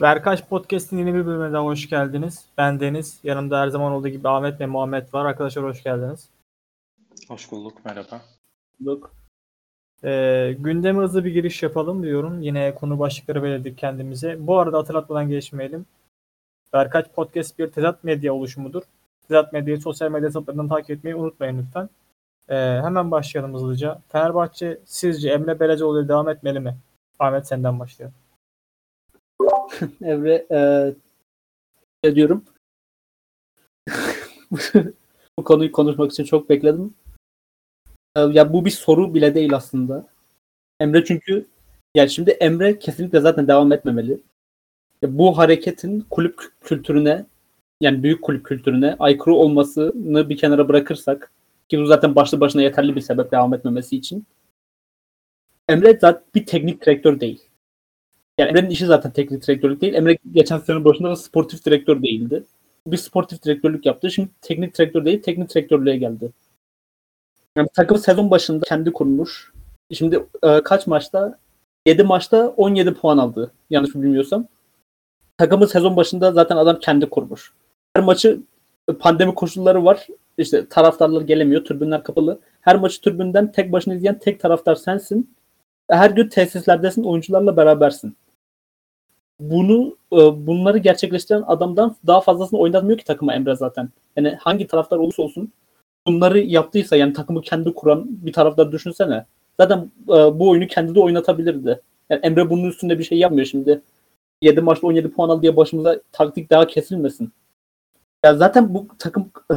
Verkaç Podcast'in yeni bir bölümüne hoş geldiniz. Ben Deniz. Yanımda her zaman olduğu gibi Ahmet ve Muhammed var. Arkadaşlar hoş geldiniz. Hoş bulduk, merhaba. Bulduk. Ee, gündeme hızlı bir giriş yapalım diyorum. Yine konu başlıkları belirledik kendimize. Bu arada hatırlatmadan geçmeyelim. Verkaç Podcast bir tezat medya oluşumudur. Tezat medyayı sosyal medya hesaplarından takip etmeyi unutmayın lütfen. Ee, hemen başlayalım hızlıca. Fenerbahçe sizce Emre Beleceoğlu devam etmeli mi? Ahmet senden başlayalım. Evre e, diyorum. bu konuyu konuşmak için çok bekledim. E, ya bu bir soru bile değil aslında. Emre çünkü yani şimdi Emre kesinlikle zaten devam etmemeli. Ya bu hareketin kulüp kültürüne yani büyük kulüp kültürüne aykırı olmasını bir kenara bırakırsak ki bu zaten başlı başına yeterli bir sebep devam etmemesi için. Emre zaten bir teknik direktör değil. Yani Emre'nin işi zaten teknik direktörlük değil. Emre geçen sene başında da sportif direktör değildi. Bir sportif direktörlük yaptı. Şimdi teknik direktör değil, teknik direktörlüğe geldi. Yani takım sezon başında kendi kurmuş. Şimdi e, kaç maçta? 7 maçta 17 puan aldı. Yanlış bilmiyorsam. Takımı sezon başında zaten adam kendi kurmuş. Her maçı pandemi koşulları var. İşte taraftarlar gelemiyor. Türbünler kapalı. Her maçı türbünden tek başına izleyen tek taraftar sensin. Her gün tesislerdesin. Oyuncularla berabersin bunu e, bunları gerçekleştiren adamdan daha fazlasını oynatmıyor ki takıma Emre zaten. Yani hangi taraftar olursa olsun bunları yaptıysa yani takımı kendi kuran bir taraftar düşünsene. Zaten e, bu oyunu kendi de oynatabilirdi. Yani Emre bunun üstünde bir şey yapmıyor şimdi. 7 maçta 17 puan al diye başımıza taktik daha kesilmesin. Ya zaten bu takım e,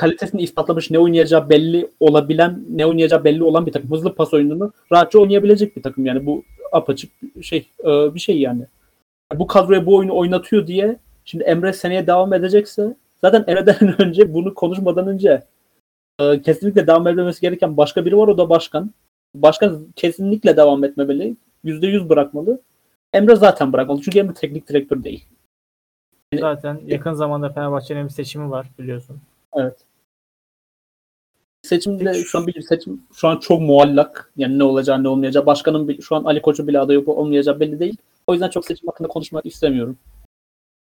kalitesini ispatlamış, ne oynayacağı belli olabilen, ne oynayacağı belli olan bir takım. Hızlı pas oyununu rahatça oynayabilecek bir takım yani bu apaçık şey e, bir şey yani. Bu kadroya bu oyunu oynatıyor diye şimdi Emre seneye devam edecekse zaten Emre'den önce bunu konuşmadan önce e, kesinlikle devam etmemesi gereken başka biri var o da başkan. Başkan kesinlikle devam etmemeli. %100 bırakmalı. Emre zaten bırakmalı. Çünkü Emre teknik direktör değil. Zaten yakın zamanda Fenerbahçe'nin bir seçimi var biliyorsun. Evet. Seçimde şu an bir seçim şu an çok muallak. Yani ne olacağı ne olmayacağı. Başkanın şu an Ali Koç'un bile adayı olmayacağı belli değil. O yüzden çok seçim hakkında konuşmak istemiyorum.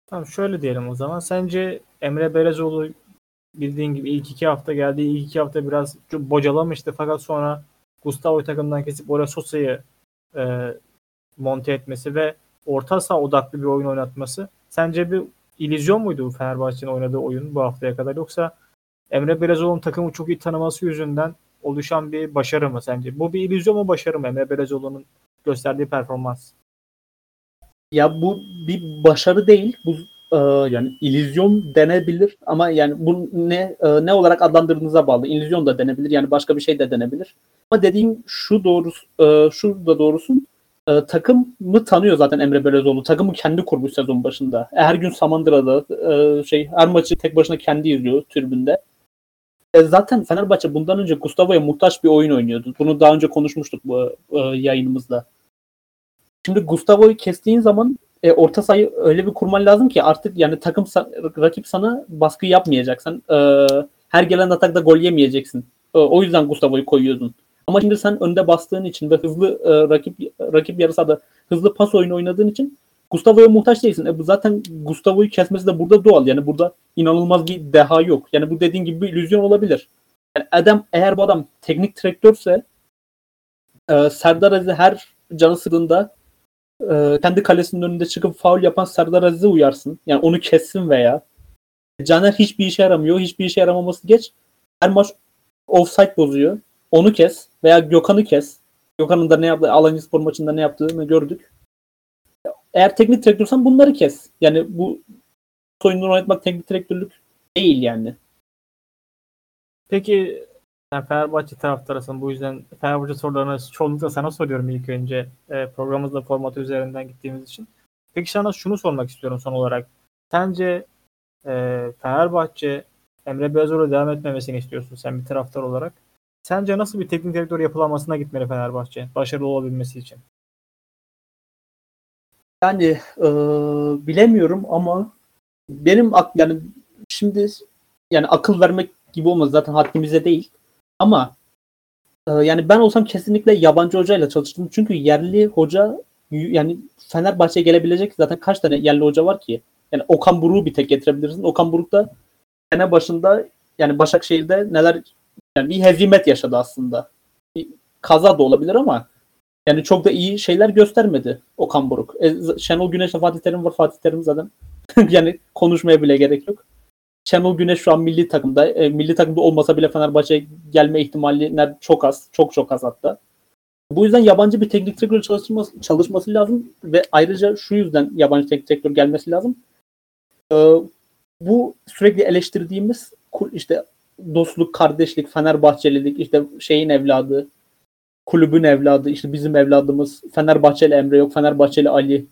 Tamam şöyle diyelim o zaman. Sence Emre Belezoğlu bildiğin gibi ilk iki hafta geldiği ilk iki hafta biraz bocalamıştı fakat sonra Gustavo takımdan kesip oraya Sosa'yı e, monte etmesi ve orta saha odaklı bir oyun oynatması sence bir illüzyon muydu Fenerbahçe'nin oynadığı oyun bu haftaya kadar yoksa Emre Belezoğlu'nun takımı çok iyi tanıması yüzünden oluşan bir başarı mı sence? Bu bir illüzyon mu başarı mı Emre Belezoğlu'nun gösterdiği performans? Ya bu bir başarı değil. Bu e, yani illüzyon denebilir ama yani bu ne e, ne olarak adlandırdığınıza bağlı. İllüzyon da denebilir. Yani başka bir şey de denebilir. Ama dediğim şu doğrusu e, şu da doğrusu e, takımı tanıyor zaten Emre Belözoğlu. Takımı kendi kurmuş sezon başında. Her gün Samandıra'da e, şey her maçı tek başına kendi izliyor tribünde. E, zaten Fenerbahçe bundan önce Gustavo'ya muhtaç bir oyun oynuyordu. Bunu daha önce konuşmuştuk bu e, yayınımızda. Şimdi Gustavo'yu kestiğin zaman e, orta sayı öyle bir kurman lazım ki artık yani takım rakip sana baskı yapmayacak. Sen e, her gelen atakta gol yemeyeceksin. E, o yüzden Gustavo'yu koyuyordun. Ama şimdi sen önde bastığın için ve hızlı e, rakip rakip yarı sahada hızlı pas oyunu oynadığın için Gustavo'ya muhtaç değilsin. E, zaten Gustavo'yu kesmesi de burada doğal. Yani burada inanılmaz bir deha yok. Yani bu dediğin gibi bir illüzyon olabilir. Yani adam eğer bu adam teknik direktörse e, Serdar Aziz her canı sıkıldığında e, kendi kalesinin önünde çıkıp faul yapan Serdar Aziz'e uyarsın. Yani onu kessin veya Caner hiçbir işe yaramıyor. Hiçbir işe yaramaması geç. Her maç offside bozuyor. Onu kes. Veya Gökhan'ı kes. Gökhan'ın da ne yaptığı, Alanya Spor maçında ne yaptığını gördük. Eğer teknik direktörsen bunları kes. Yani bu oyunları oynatmak teknik direktörlük değil yani. Peki sen Fenerbahçe taraftarısın. Bu yüzden Fenerbahçe sorularını çoğunlukla sana soruyorum ilk önce. E, programımızda formatı üzerinden gittiğimiz için. Peki sana şunu sormak istiyorum son olarak. Sence e, Fenerbahçe Emre Belözoğlu devam etmemesini istiyorsun sen bir taraftar olarak. Sence nasıl bir teknik direktör yapılanmasına gitmeli Fenerbahçe başarılı olabilmesi için? Yani e, bilemiyorum ama benim yani şimdi yani akıl vermek gibi olmaz zaten haddimize değil. Ama e, yani ben olsam kesinlikle yabancı hocayla çalıştım. Çünkü yerli hoca yani Fenerbahçe'ye gelebilecek zaten kaç tane yerli hoca var ki? Yani Okan Buruk'u bir tek getirebilirsin. Okan Buruk da sene başında yani Başakşehir'de neler yani bir hezimet yaşadı aslında. Bir kaza da olabilir ama yani çok da iyi şeyler göstermedi Okan Buruk. E, Şenol Güneş'le Fatih Terim var. Fatih Terim zaten yani konuşmaya bile gerek yok. Şenol Güneş şu an milli takımda. E, milli takımda olmasa bile Fenerbahçe'ye gelme ihtimali çok az. Çok çok az hatta. Bu yüzden yabancı bir teknik direktör çalışması, çalışması lazım ve ayrıca şu yüzden yabancı teknik direktör gelmesi lazım. Ee, bu sürekli eleştirdiğimiz işte dostluk, kardeşlik, Fenerbahçelilik, işte şeyin evladı, kulübün evladı, işte bizim evladımız, Fenerbahçeli Emre yok, Fenerbahçeli Ali.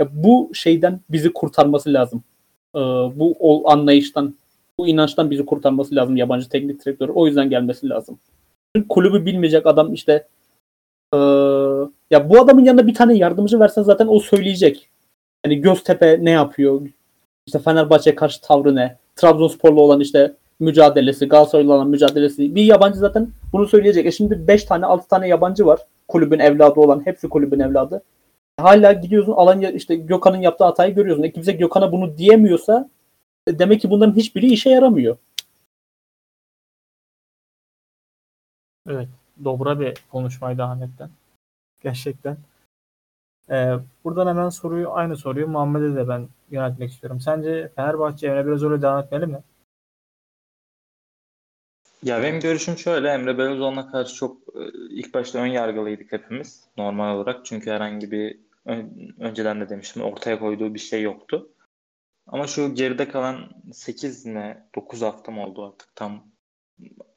Ya bu şeyden bizi kurtarması lazım. Ee, bu o anlayıştan, bu inançtan bizi kurtarması lazım yabancı teknik direktör. O yüzden gelmesi lazım. Çünkü kulübü bilmeyecek adam işte ee, ya bu adamın yanına bir tane yardımcı versen zaten o söyleyecek. Yani Göztepe ne yapıyor? İşte Fenerbahçe karşı tavrı ne? Trabzonspor'la olan işte mücadelesi, Galatasaray'la olan mücadelesi. Bir yabancı zaten bunu söyleyecek. E şimdi 5 tane 6 tane yabancı var. Kulübün evladı olan. Hepsi kulübün evladı. Hala gidiyorsun Alanya işte Gökhan'ın yaptığı hatayı görüyorsun. E kimse Gökhan'a bunu diyemiyorsa e demek ki bunların hiçbiri işe yaramıyor. Evet. Dobra bir konuşmaydı Ahmet'ten. Gerçekten. Ee, buradan hemen soruyu aynı soruyu Muhammed'e de ben yöneltmek istiyorum. Sence Fenerbahçe Emre Belözoğlu'ya devam etmeli mi? Ya benim görüşüm şöyle. Emre Belözoğlu'na karşı çok e, ilk başta ön yargılıydık hepimiz normal olarak. Çünkü herhangi bir önceden de demiştim ortaya koyduğu bir şey yoktu. Ama şu geride kalan 8 ne 9 hafta mı oldu artık tam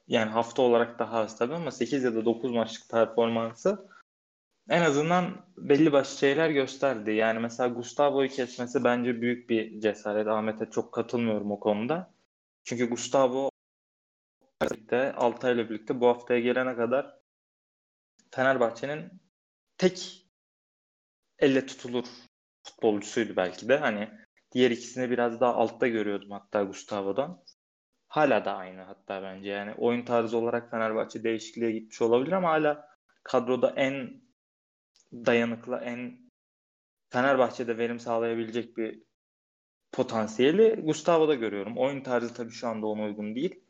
yani hafta olarak daha az tabii ama 8 ya da 9 maçlık performansı en azından belli başlı şeyler gösterdi. Yani mesela Gustavo'yu kesmesi bence büyük bir cesaret. Ahmet'e çok katılmıyorum o konuda. Çünkü Gustavo birlikte Altay ile birlikte bu haftaya gelene kadar Fenerbahçe'nin tek elle tutulur futbolcusuydu belki de. Hani diğer ikisini biraz daha altta görüyordum hatta Gustavo'dan. Hala da aynı hatta bence. Yani oyun tarzı olarak Fenerbahçe değişikliğe gitmiş olabilir ama hala kadroda en dayanıklı, en Fenerbahçe'de verim sağlayabilecek bir potansiyeli Gustavo'da görüyorum. Oyun tarzı tabii şu anda ona uygun değil.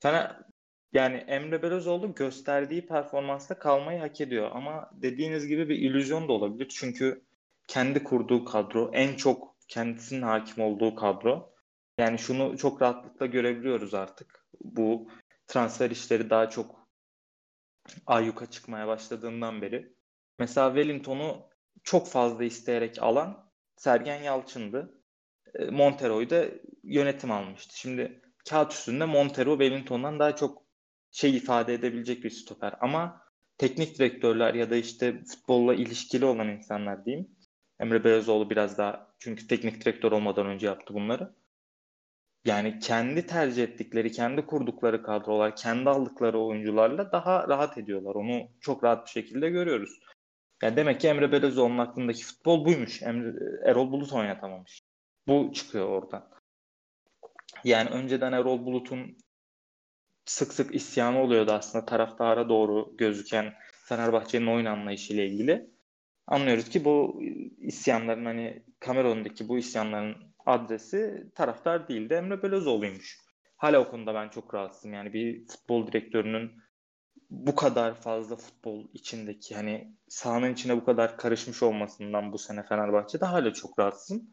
Fener, yani Emre Belözoğlu gösterdiği performansla kalmayı hak ediyor. Ama dediğiniz gibi bir illüzyon da olabilir. Çünkü kendi kurduğu kadro, en çok kendisinin hakim olduğu kadro. Yani şunu çok rahatlıkla görebiliyoruz artık. Bu transfer işleri daha çok ayyuka çıkmaya başladığından beri. Mesela Wellington'u çok fazla isteyerek alan Sergen Yalçın'dı. E, Montero'yu da yönetim almıştı. Şimdi kağıt üstünde Montero Wellington'dan daha çok şey ifade edebilecek bir stoper. Ama teknik direktörler ya da işte futbolla ilişkili olan insanlar diyeyim. Emre Belezoğlu biraz daha çünkü teknik direktör olmadan önce yaptı bunları yani kendi tercih ettikleri, kendi kurdukları kadrolar, kendi aldıkları oyuncularla daha rahat ediyorlar. Onu çok rahat bir şekilde görüyoruz. Yani demek ki Emre Belezoğlu'nun aklındaki futbol buymuş. Emre, Erol Bulut oynatamamış. Bu çıkıyor oradan. Yani önceden Erol Bulut'un sık sık isyanı oluyordu aslında taraftara doğru gözüken Fenerbahçe'nin oyun anlayışı ile ilgili. Anlıyoruz ki bu isyanların hani kamera bu isyanların adresi taraftar değil de Emre Belözoğlu'ymuş. Hala o konuda ben çok rahatsızım. Yani bir futbol direktörünün bu kadar fazla futbol içindeki hani sahanın içine bu kadar karışmış olmasından bu sene Fenerbahçe'de hala çok rahatsızım.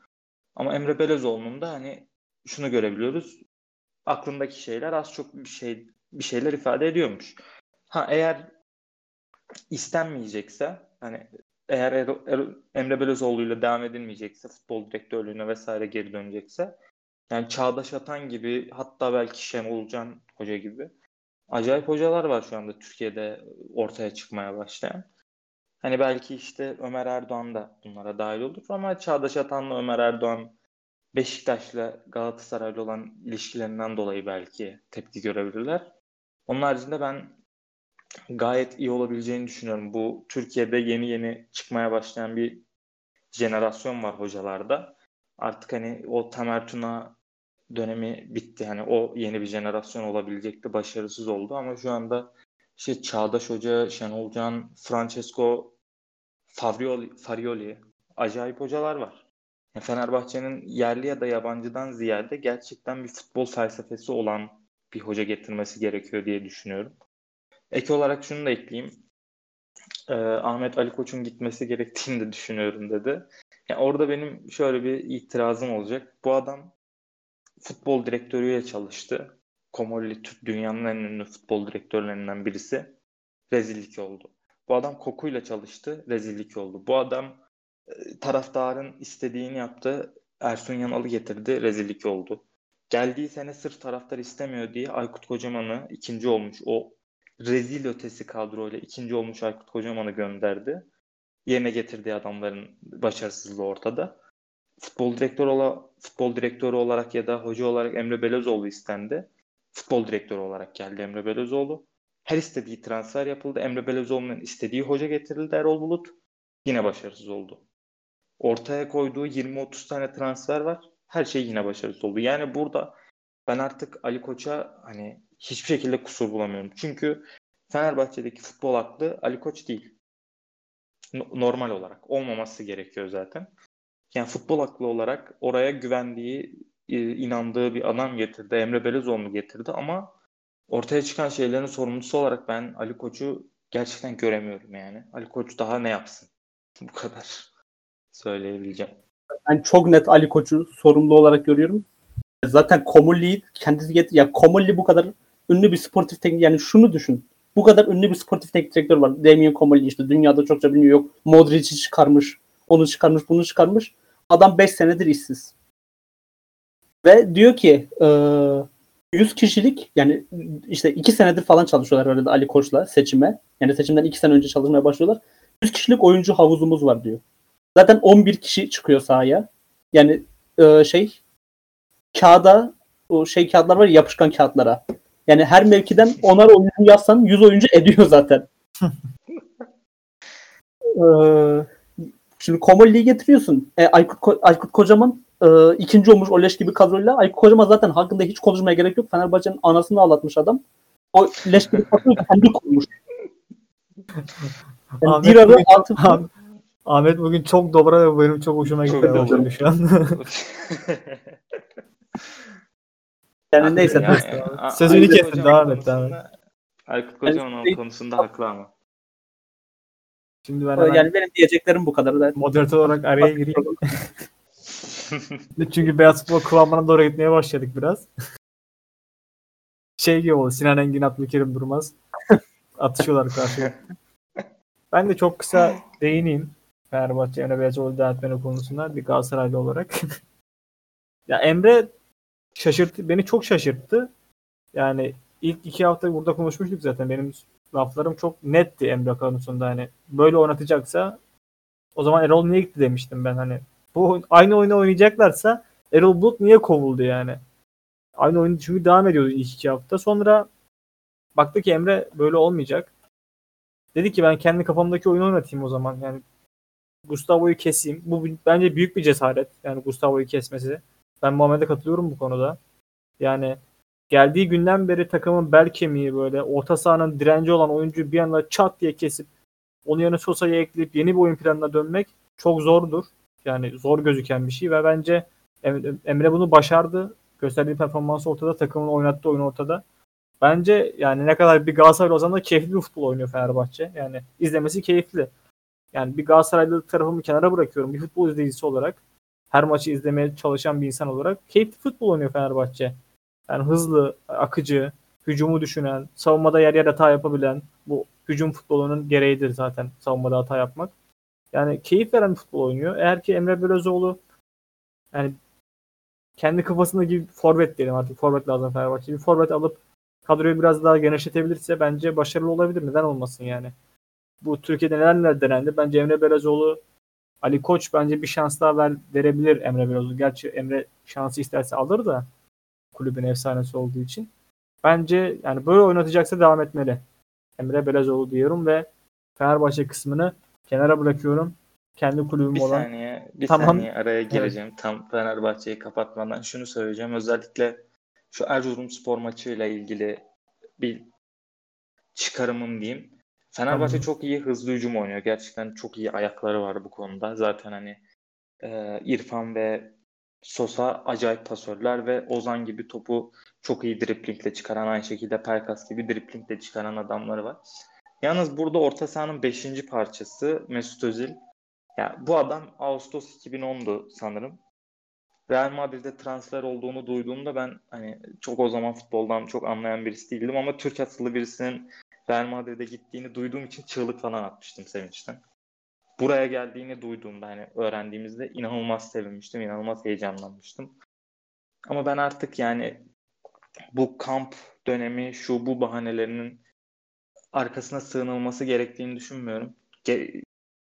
Ama Emre Belözoğlu'nun da hani şunu görebiliyoruz. Aklındaki şeyler az çok bir şey bir şeyler ifade ediyormuş. Ha eğer istenmeyecekse hani eğer er, er, Emre Belözoğlu ile devam edilmeyecekse futbol direktörlüğüne vesaire geri dönecekse yani Çağdaş Atan gibi hatta belki Şenol Can hoca gibi acayip hocalar var şu anda Türkiye'de ortaya çıkmaya başlayan. Hani belki işte Ömer Erdoğan da bunlara dahil olur ama Çağdaş Atan'la Ömer Erdoğan Beşiktaş'la Galatasaray'la olan ilişkilerinden dolayı belki tepki görebilirler. Onun haricinde ben gayet iyi olabileceğini düşünüyorum. Bu Türkiye'de yeni yeni çıkmaya başlayan bir jenerasyon var hocalarda. Artık hani o Tamer Tuna dönemi bitti. Hani o yeni bir jenerasyon olabilecekti. Başarısız oldu ama şu anda işte Çağdaş Hoca, Şenol Can, Francesco Farioli, Farioli acayip hocalar var. Fenerbahçe'nin yerli ya da yabancıdan ziyade gerçekten bir futbol felsefesi olan bir hoca getirmesi gerekiyor diye düşünüyorum. Ek olarak şunu da ekleyeyim. Ee, Ahmet Ali Koç'un gitmesi gerektiğini de düşünüyorum dedi. Yani orada benim şöyle bir itirazım olacak. Bu adam futbol direktörüyle çalıştı. Komolli Türk dünyanın en ünlü futbol direktörlerinden birisi. Rezillik oldu. Bu adam kokuyla çalıştı. Rezillik oldu. Bu adam taraftarın istediğini yaptı. Ersun Yanal'ı getirdi. Rezillik oldu. Geldiği sene sırf taraftar istemiyor diye Aykut Kocaman'ı ikinci olmuş. O rezil ötesi kadroyla ikinci olmuş Aykut Kocaman'ı gönderdi. Yerine getirdiği adamların başarısızlığı ortada. Futbol direktörü, ola, futbol direktörü olarak ya da hoca olarak Emre Belözoğlu istendi. Futbol direktörü olarak geldi Emre Belözoğlu. Her istediği transfer yapıldı. Emre Belözoğlu'nun istediği hoca getirildi Erol Bulut. Yine başarısız oldu. Ortaya koyduğu 20-30 tane transfer var. Her şey yine başarısız oldu. Yani burada ben artık Ali Koç'a hani hiçbir şekilde kusur bulamıyorum. Çünkü Fenerbahçe'deki futbol aklı Ali Koç değil. normal olarak. Olmaması gerekiyor zaten. Yani futbol aklı olarak oraya güvendiği, e, inandığı bir adam getirdi. Emre Belözoğlu getirdi ama ortaya çıkan şeylerin sorumlusu olarak ben Ali Koç'u gerçekten göremiyorum yani. Ali Koç daha ne yapsın? Bu kadar söyleyebileceğim. Ben çok net Ali Koç'u sorumlu olarak görüyorum. Zaten Komolli'yi kendisi getir. Ya Komolli bu kadar ünlü bir sportif teknik yani şunu düşün. Bu kadar ünlü bir sportif teknik direktör var. Damien Komolli işte dünyada çokça biliniyor. Yok Modric'i çıkarmış. Onu çıkarmış, bunu çıkarmış. Adam 5 senedir işsiz. Ve diyor ki 100 kişilik yani işte 2 senedir falan çalışıyorlar öyle Ali Koç'la seçime. Yani seçimden 2 sene önce çalışmaya başlıyorlar. 100 kişilik oyuncu havuzumuz var diyor. Zaten 11 kişi çıkıyor sahaya. Yani e, şey kağıda o şey kağıtlar var ya, yapışkan kağıtlara. Yani her mevkiden onar oyuncu yazsan 100 oyuncu ediyor zaten. ee, şimdi Komolli'yi getiriyorsun. E, Aykut, Aykut Kocaman e, ikinci olmuş o leş gibi kadroyla. Aykut Kocaman zaten hakkında hiç konuşmaya gerek yok. Fenerbahçe'nin anasını ağlatmış adam. O leş gibi kadroyu kendi kurmuş. Yani Ahmet, bugün, atıp... Ahmet bugün çok dobra ve benim çok hoşuma gitti şu an. Yani neyse. Yani, Sözünü kestin devam et. Devam et. Aykut Kocaman yani, konusunda haklı ama. Şimdi ben yani benim diyeceklerim bu kadar. Zaten. Moderatör olarak araya gireyim. Çünkü beyaz futbol kıvamına doğru gitmeye başladık biraz. Şey gibi oldu. Sinan Engin, Abdülkerim Durmaz. Atışıyorlar karşıya. Ben de çok kısa değineyim. Fenerbahçe Emre Belezoğlu devam konusunda bir Galatasaraylı olarak. ya Emre şaşırttı. Beni çok şaşırttı. Yani ilk iki hafta burada konuşmuştuk zaten. Benim laflarım çok netti Emre konusunda. Hani böyle oynatacaksa o zaman Erol niye gitti demiştim ben hani. Bu aynı oyunu oynayacaklarsa Erol Bulut niye kovuldu yani? Aynı oyun çünkü devam ediyordu ilk iki hafta. Sonra baktı ki Emre böyle olmayacak. Dedi ki ben kendi kafamdaki oyunu oynatayım o zaman. Yani Gustavo'yu keseyim. Bu bence büyük bir cesaret. Yani Gustavo'yu kesmesi. Ben Muhammed'e katılıyorum bu konuda. Yani geldiği günden beri takımın bel kemiği böyle orta sahanın direnci olan oyuncu bir anda çat diye kesip onun yerine Sosa'yı ekleyip yeni bir oyun planına dönmek çok zordur. Yani zor gözüken bir şey ve bence Emre bunu başardı. Gösterdiği performans ortada, takımın oynattığı oyun ortada. Bence yani ne kadar bir Galatasaray olsan da keyifli bir futbol oynuyor Fenerbahçe. Yani izlemesi keyifli. Yani bir Galatasaraylı tarafımı kenara bırakıyorum. Bir futbol izleyicisi olarak her maçı izlemeye çalışan bir insan olarak keyifli futbol oynuyor Fenerbahçe. Yani hızlı, akıcı, hücumu düşünen, savunmada yer yer hata yapabilen bu hücum futbolunun gereğidir zaten savunmada hata yapmak. Yani keyif veren futbol oynuyor. Eğer ki Emre Belözoğlu yani kendi kafasında gibi forvet diyelim artık forvet lazım Fenerbahçe. Bir forvet alıp kadroyu biraz daha genişletebilirse bence başarılı olabilir. Neden olmasın yani? Bu Türkiye'de neler neler denendi. Bence Emre Belözoğlu Ali Koç bence bir şans daha ver, verebilir Emre Belözoğlu. Gerçi Emre şansı isterse alır da kulübün efsanesi olduğu için. Bence yani böyle oynatacaksa devam etmeli. Emre Belözoğlu diyorum ve Fenerbahçe kısmını kenara bırakıyorum. Kendi kulübüm bir olan. Saniye, bir tamam. saniye araya gireceğim. Evet. Tam Fenerbahçe'yi kapatmadan şunu söyleyeceğim. Özellikle şu Erzurum spor maçıyla ilgili bir çıkarımım diyeyim. Fenerbahçe Tamam. çok iyi hızlı hücum oynuyor. Gerçekten çok iyi ayakları var bu konuda. Zaten hani e, İrfan ve Sosa acayip pasörler ve Ozan gibi topu çok iyi driplingle çıkaran aynı şekilde Pelkas gibi driplingle çıkaran adamları var. Yalnız burada orta sahanın 5. parçası Mesut Özil. Ya bu adam Ağustos 2010'du sanırım. Real Madrid'de transfer olduğunu duyduğumda ben hani çok o zaman futboldan çok anlayan birisi değildim ama Türk asıllı birisinin Real Madrid'e gittiğini duyduğum için çığlık falan atmıştım sevinçten. Buraya geldiğini duyduğumda hani öğrendiğimizde inanılmaz sevinmiştim, inanılmaz heyecanlanmıştım. Ama ben artık yani bu kamp dönemi, şu bu bahanelerinin arkasına sığınılması gerektiğini düşünmüyorum. Ge-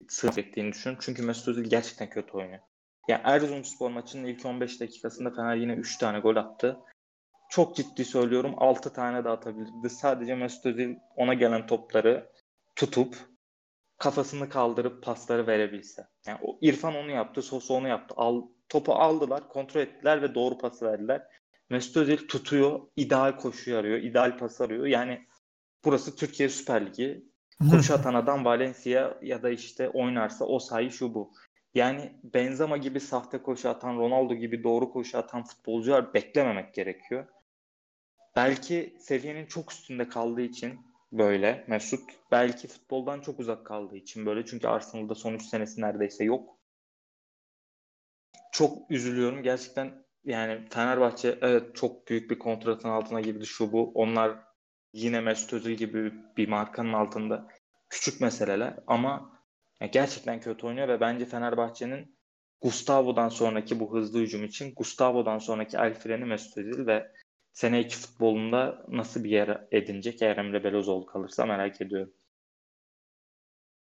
sığınacağını düşünüyorum. Çünkü Mesut Özil gerçekten kötü oynuyor. Yani Erzurumspor maçının ilk 15 dakikasında Fener yine 3 tane gol attı. Çok ciddi söylüyorum 6 tane de atabilirdi. Sadece Mesut Özil ona gelen topları tutup kafasını kaldırıp pasları verebilse. Yani o İrfan onu yaptı, Sosa onu yaptı. Al, topu aldılar, kontrol ettiler ve doğru pası verdiler. Mesut Özil tutuyor, ideal koşu arıyor, ideal pas arıyor. Yani burası Türkiye Süper Ligi. Koşu atan adam Valencia ya da işte oynarsa o sayı şu bu. Yani Benzema gibi sahte koşu atan, Ronaldo gibi doğru koşu atan futbolcular beklememek gerekiyor. Belki seviyenin çok üstünde kaldığı için böyle Mesut. Belki futboldan çok uzak kaldığı için böyle. Çünkü Arsenal'da son 3 senesi neredeyse yok. Çok üzülüyorum. Gerçekten yani Fenerbahçe evet çok büyük bir kontratın altına girdi şu bu. Onlar yine Mesut Özil gibi bir markanın altında küçük meseleler ama gerçekten kötü oynuyor ve bence Fenerbahçe'nin Gustavo'dan sonraki bu hızlı hücum için Gustavo'dan sonraki el freni Mesut Özil ve sene 2 futbolunda nasıl bir yer edinecek eğer Emre Belözoğlu kalırsa merak ediyorum.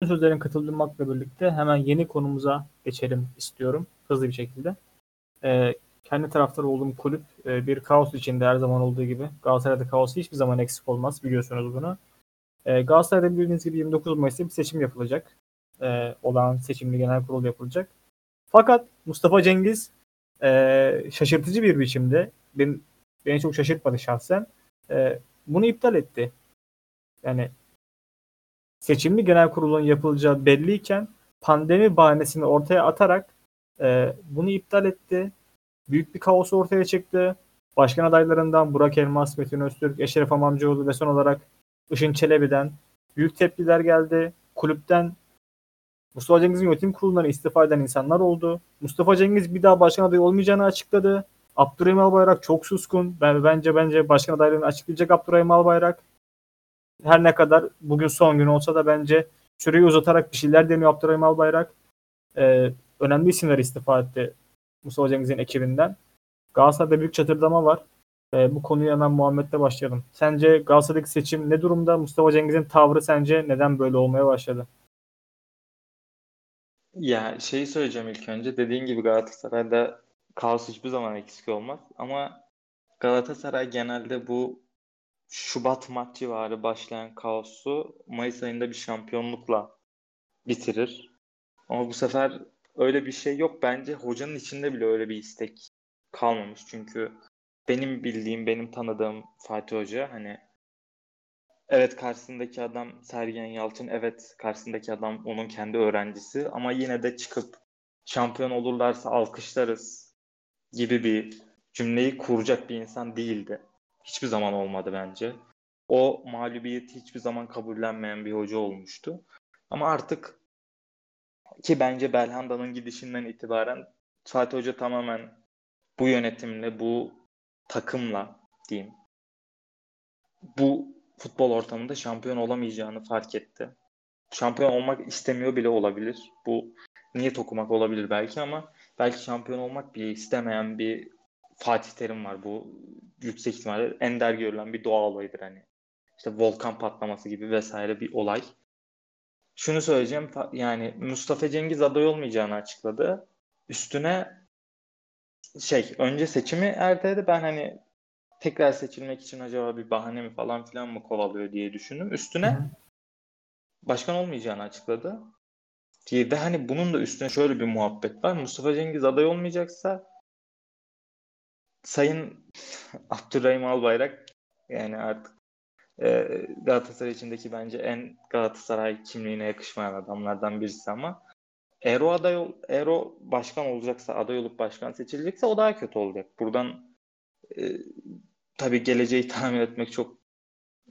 sözlerin katılmakla birlikte hemen yeni konumuza geçelim istiyorum hızlı bir şekilde. Ee, kendi taraftarı olduğum kulüp e, bir kaos içinde her zaman olduğu gibi. Galatasaray'da kaos hiçbir zaman eksik olmaz biliyorsunuz bunu. Ee, Galatasaray'da bildiğiniz gibi 29 Mayıs'ta bir seçim yapılacak. Ee, olan seçimli genel kurul yapılacak. Fakat Mustafa Cengiz e, şaşırtıcı bir biçimde beni, beni çok şaşırtmadı şahsen. E, bunu iptal etti. Yani seçimli genel kurulun yapılacağı belliyken pandemi bahanesini ortaya atarak e, bunu iptal etti. Büyük bir kaos ortaya çıktı. Başkan adaylarından Burak Elmas, Metin Öztürk, Eşref Amamcıoğlu ve son olarak Işın Çelebi'den büyük tepkiler geldi. Kulüpten Mustafa Cengiz'in yönetim kurulundan istifa eden insanlar oldu. Mustafa Cengiz bir daha başkan adayı olmayacağını açıkladı. Abdurrahim Albayrak çok suskun. Ben, bence bence başkan adaylığını açıklayacak Abdurrahim Albayrak. Her ne kadar bugün son gün olsa da bence süreyi uzatarak bir şeyler deniyor Abdurrahim Albayrak. Ee, önemli isimler istifa etti Mustafa Cengiz'in ekibinden. Galatasaray'da büyük çatırdama var. Ee, bu konuyu hemen Muhammed'le başlayalım. Sence Galatasaray'daki seçim ne durumda? Mustafa Cengiz'in tavrı sence neden böyle olmaya başladı? Ya şeyi söyleyeceğim ilk önce. Dediğin gibi Galatasaray'da kaos hiçbir zaman eksik olmaz. Ama Galatasaray genelde bu Şubat Mart civarı başlayan kaosu Mayıs ayında bir şampiyonlukla bitirir. Ama bu sefer öyle bir şey yok. Bence hocanın içinde bile öyle bir istek kalmamış. Çünkü benim bildiğim, benim tanıdığım Fatih Hoca hani evet karşısındaki adam Sergen Yalçın, evet karşısındaki adam onun kendi öğrencisi ama yine de çıkıp şampiyon olurlarsa alkışlarız gibi bir cümleyi kuracak bir insan değildi. Hiçbir zaman olmadı bence. O mağlubiyeti hiçbir zaman kabullenmeyen bir hoca olmuştu. Ama artık ki bence Belhanda'nın gidişinden itibaren Fatih Hoca tamamen bu yönetimle, bu takımla diyeyim bu futbol ortamında şampiyon olamayacağını fark etti. Şampiyon olmak istemiyor bile olabilir. Bu niyet okumak olabilir belki ama belki şampiyon olmak bile istemeyen bir Fatih Terim var. Bu yüksek ihtimalle ender görülen bir doğa olayıdır hani. İşte volkan patlaması gibi vesaire bir olay. Şunu söyleyeceğim yani Mustafa Cengiz aday olmayacağını açıkladı. Üstüne şey önce seçimi erteledi. Ben hani tekrar seçilmek için acaba bir bahane mi falan filan mı kovalıyor diye düşündüm. Üstüne başkan olmayacağını açıkladı. Diye ve hani bunun da üstüne şöyle bir muhabbet var. Mustafa Cengiz aday olmayacaksa Sayın Abdurrahim Albayrak yani artık e, Galatasaray içindeki bence en Galatasaray kimliğine yakışmayan adamlardan birisi ama eğer o aday eğer o başkan olacaksa aday olup başkan seçilecekse o daha kötü olacak. Buradan e, tabii geleceği tahmin etmek çok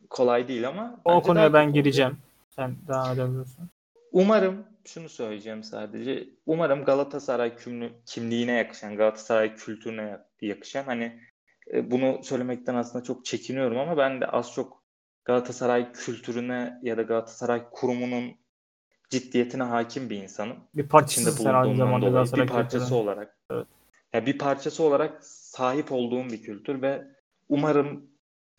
kolay değil ama o konuya ben gireceğim. Sen daha edebilirsin. Umarım şunu söyleyeceğim sadece. Umarım Galatasaray kimliğine yakışan, Galatasaray kültürüne yakışan hani e, bunu söylemekten aslında çok çekiniyorum ama ben de az çok Galatasaray kültürüne ya da Galatasaray kurumunun ciddiyetine hakim bir insanım. Bir parçası sen aynı zamanda Galatasaray bir parçası kültürü. olarak. Evet. Ya bir parçası olarak sahip olduğum bir kültür ve umarım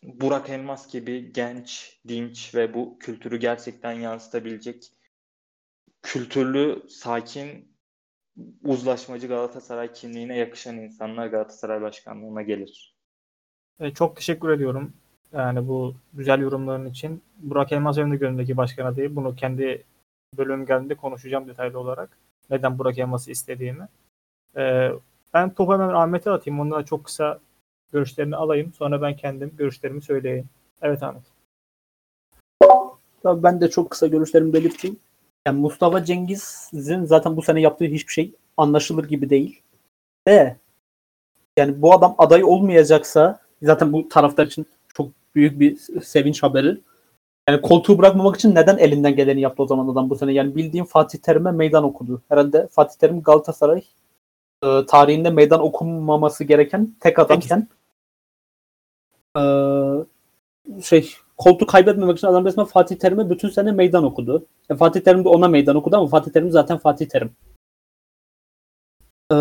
Burak Elmas gibi genç, dinç ve bu kültürü gerçekten yansıtabilecek kültürlü, sakin, uzlaşmacı Galatasaray kimliğine yakışan insanlar Galatasaray başkanlığına gelir. E, çok teşekkür ediyorum. Yani bu güzel yorumların için. Burak Elmas benim de gönlümdeki başkan adayı. Bunu kendi bölüm geldiğinde konuşacağım detaylı olarak. Neden Burak Elmas'ı istediğimi. E, ben topu hemen Ahmet'e atayım. Ondan çok kısa görüşlerini alayım. Sonra ben kendim görüşlerimi söyleyeyim. Evet Ahmet. Tabii ben de çok kısa görüşlerimi belirteyim. Yani Mustafa Cengiz'in zaten bu sene yaptığı hiçbir şey anlaşılır gibi değil. De yani bu adam aday olmayacaksa zaten bu taraftar için çok büyük bir sevinç haberi. Yani koltuğu bırakmamak için neden elinden geleni yaptı o zaman adam bu sene? Yani bildiğim Fatih Terim'e meydan okudu. Herhalde Fatih Terim Galatasaray e, tarihinde meydan okunmaması gereken tek adamken e, şey koltuğu kaybetmemek için adam resmen Fatih Terim'e bütün sene meydan okudu. Yani Fatih Terim de ona meydan okudu ama Fatih Terim zaten Fatih Terim. Ee,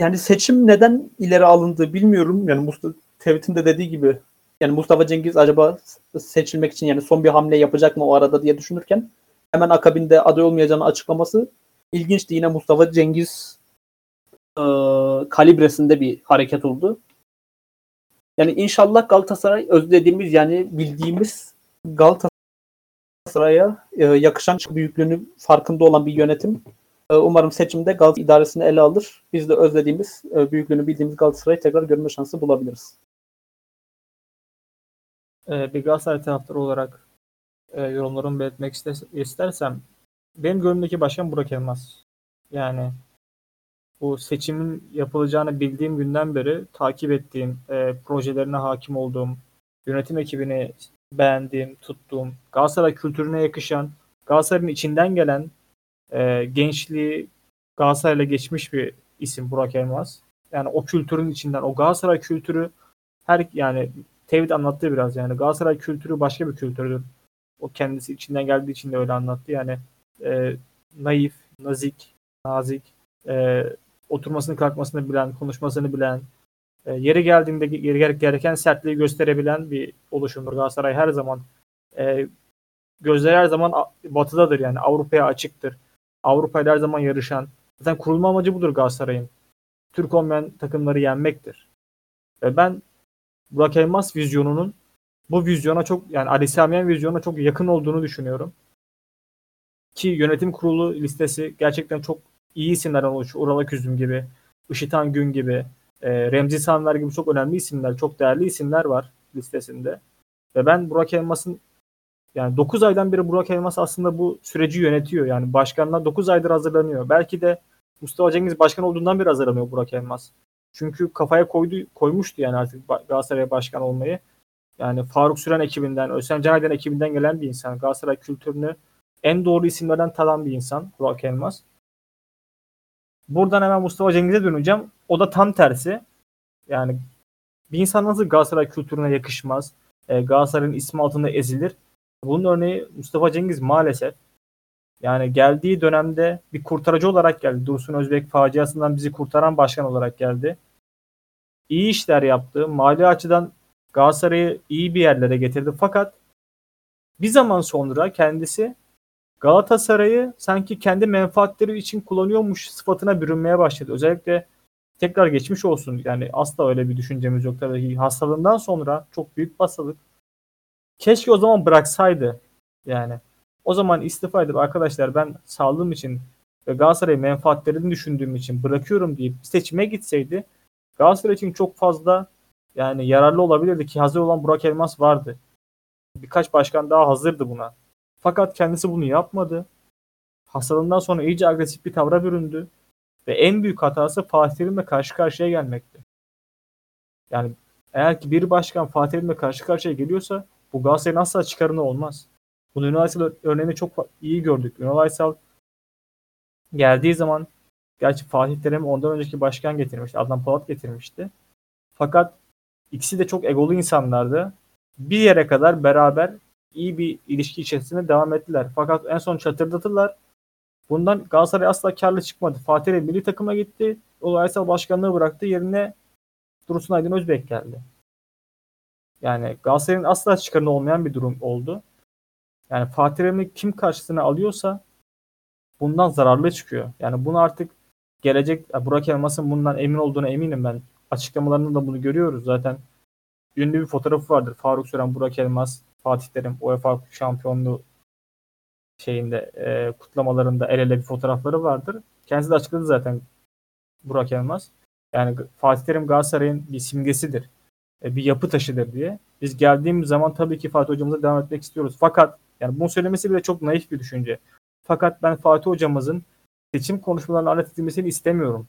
yani seçim neden ileri alındı bilmiyorum. Yani Mustafa Tevhid'in de dediği gibi yani Mustafa Cengiz acaba seçilmek için yani son bir hamle yapacak mı o arada diye düşünürken hemen akabinde aday olmayacağını açıklaması ilginçti. Yine Mustafa Cengiz e, kalibresinde bir hareket oldu. Yani inşallah Galatasaray özlediğimiz yani bildiğimiz Galatasaray'a e, yakışan büyüklüğünü farkında olan bir yönetim e, umarım seçimde Galatasaray idaresini ele alır. Biz de özlediğimiz, e, büyüklüğünü bildiğimiz Galatasaray'ı tekrar görme şansı bulabiliriz. E, bir Galatasaray taraftarı olarak e, yorumlarımı belirtmek istersem benim gönlümdeki başkan Burak Elmas. Yani bu seçimin yapılacağını bildiğim günden beri takip ettiğim, e, projelerine hakim olduğum, yönetim ekibini beğendiğim, tuttuğum, Galatasaray kültürüne yakışan, Galatasaray'ın içinden gelen e, gençliği Galatasaray'la geçmiş bir isim Burak Elmas. Yani o kültürün içinden, o Galatasaray kültürü her yani Tevhid anlattığı biraz yani Galatasaray kültürü başka bir kültürdür. O kendisi içinden geldiği için de öyle anlattı. Yani e, naif, nazik, nazik, e, oturmasını kalkmasını bilen, konuşmasını bilen, e, yeri geldiğinde yeri gereken sertliği gösterebilen bir oluşumdur. Galatasaray her zaman e, gözler her zaman batıdadır yani Avrupa'ya açıktır. Avrupa her zaman yarışan. Zaten kurulma amacı budur Galatasaray'ın. Türk olmayan takımları yenmektir. Ve ben Burak Elmas vizyonunun bu vizyona çok yani Ali Samiyen vizyona çok yakın olduğunu düşünüyorum. Ki yönetim kurulu listesi gerçekten çok iyi isimlerden oluşuyor. Ural Aküzüm gibi, Işıtan Gün gibi, e, Remzi Sanlar gibi çok önemli isimler, çok değerli isimler var listesinde. Ve ben Burak Elmas'ın yani 9 aydan beri Burak Elmas aslında bu süreci yönetiyor. Yani başkanlar 9 aydır hazırlanıyor. Belki de Mustafa Cengiz başkan olduğundan beri hazırlanıyor Burak Elmas. Çünkü kafaya koydu, koymuştu yani artık Galatasaray başkan olmayı. Yani Faruk Süren ekibinden, Özlem Canaydın ekibinden gelen bir insan. Galatasaray kültürünü en doğru isimlerden tadan bir insan Burak Elmas. Buradan hemen Mustafa Cengiz'e döneceğim. O da tam tersi. Yani bir insan nasıl Galatasaray kültürüne yakışmaz? E, Galatasaray'ın ismi altında ezilir. Bunun örneği Mustafa Cengiz maalesef. Yani geldiği dönemde bir kurtarıcı olarak geldi. Dursun Özbek faciasından bizi kurtaran başkan olarak geldi. İyi işler yaptı. Mali açıdan Galatasaray'ı iyi bir yerlere getirdi. Fakat bir zaman sonra kendisi Galatasaray'ı sanki kendi menfaatleri için kullanıyormuş sıfatına bürünmeye başladı. Özellikle tekrar geçmiş olsun. Yani asla öyle bir düşüncemiz yok tabii. Hastalığından sonra çok büyük hastalık. Keşke o zaman bıraksaydı. Yani o zaman istifa edip arkadaşlar ben sağlığım için ve Galatasaray menfaatlerini düşündüğüm için bırakıyorum deyip seçime gitseydi Galatasaray için çok fazla yani yararlı olabilirdi ki hazır olan Burak Elmas vardı. Birkaç başkan daha hazırdı buna. Fakat kendisi bunu yapmadı. Hastalığından sonra iyice agresif bir tavra büründü. Ve en büyük hatası Fatih Terim'le karşı karşıya gelmekti. Yani eğer ki bir başkan Fatih Terim'le karşı karşıya geliyorsa bu Galatasaray'ın asla çıkarını olmaz. Bunu Ünal Aysal örneğini çok iyi gördük. Ünal Aysal geldiği zaman gerçi Fatih Terim ondan önceki başkan getirmişti. Adnan Polat getirmişti. Fakat ikisi de çok egolu insanlardı. Bir yere kadar beraber iyi bir ilişki içerisinde devam ettiler. Fakat en son çatırdatırlar. Bundan Galatasaray asla karlı çıkmadı. Fatih Terim milli takıma gitti. O Aysal başkanlığı bıraktı. Yerine Dursun Aydın Özbek geldi. Yani Galatasaray'ın asla çıkarını olmayan bir durum oldu. Yani Fatih Terim'i kim karşısına alıyorsa bundan zararlı çıkıyor. Yani bunu artık gelecek Burak Elmas'ın bundan emin olduğuna eminim ben. Açıklamalarında da bunu görüyoruz. Zaten ünlü bir fotoğrafı vardır. Faruk Süren, Burak Elmas, Fatih Terim UEFA şampiyonluğu şeyinde e, kutlamalarında el ele bir fotoğrafları vardır. Kendisi de açıkladı zaten Burak Elmas. Yani Fatih Terim Galatasaray'ın bir simgesidir. E, bir yapı taşıdır diye. Biz geldiğimiz zaman tabii ki Fatih hocamıza devam etmek istiyoruz. Fakat yani bunu söylemesi bile çok naif bir düşünce. Fakat ben Fatih hocamızın seçim konuşmalarına alet edilmesini istemiyorum.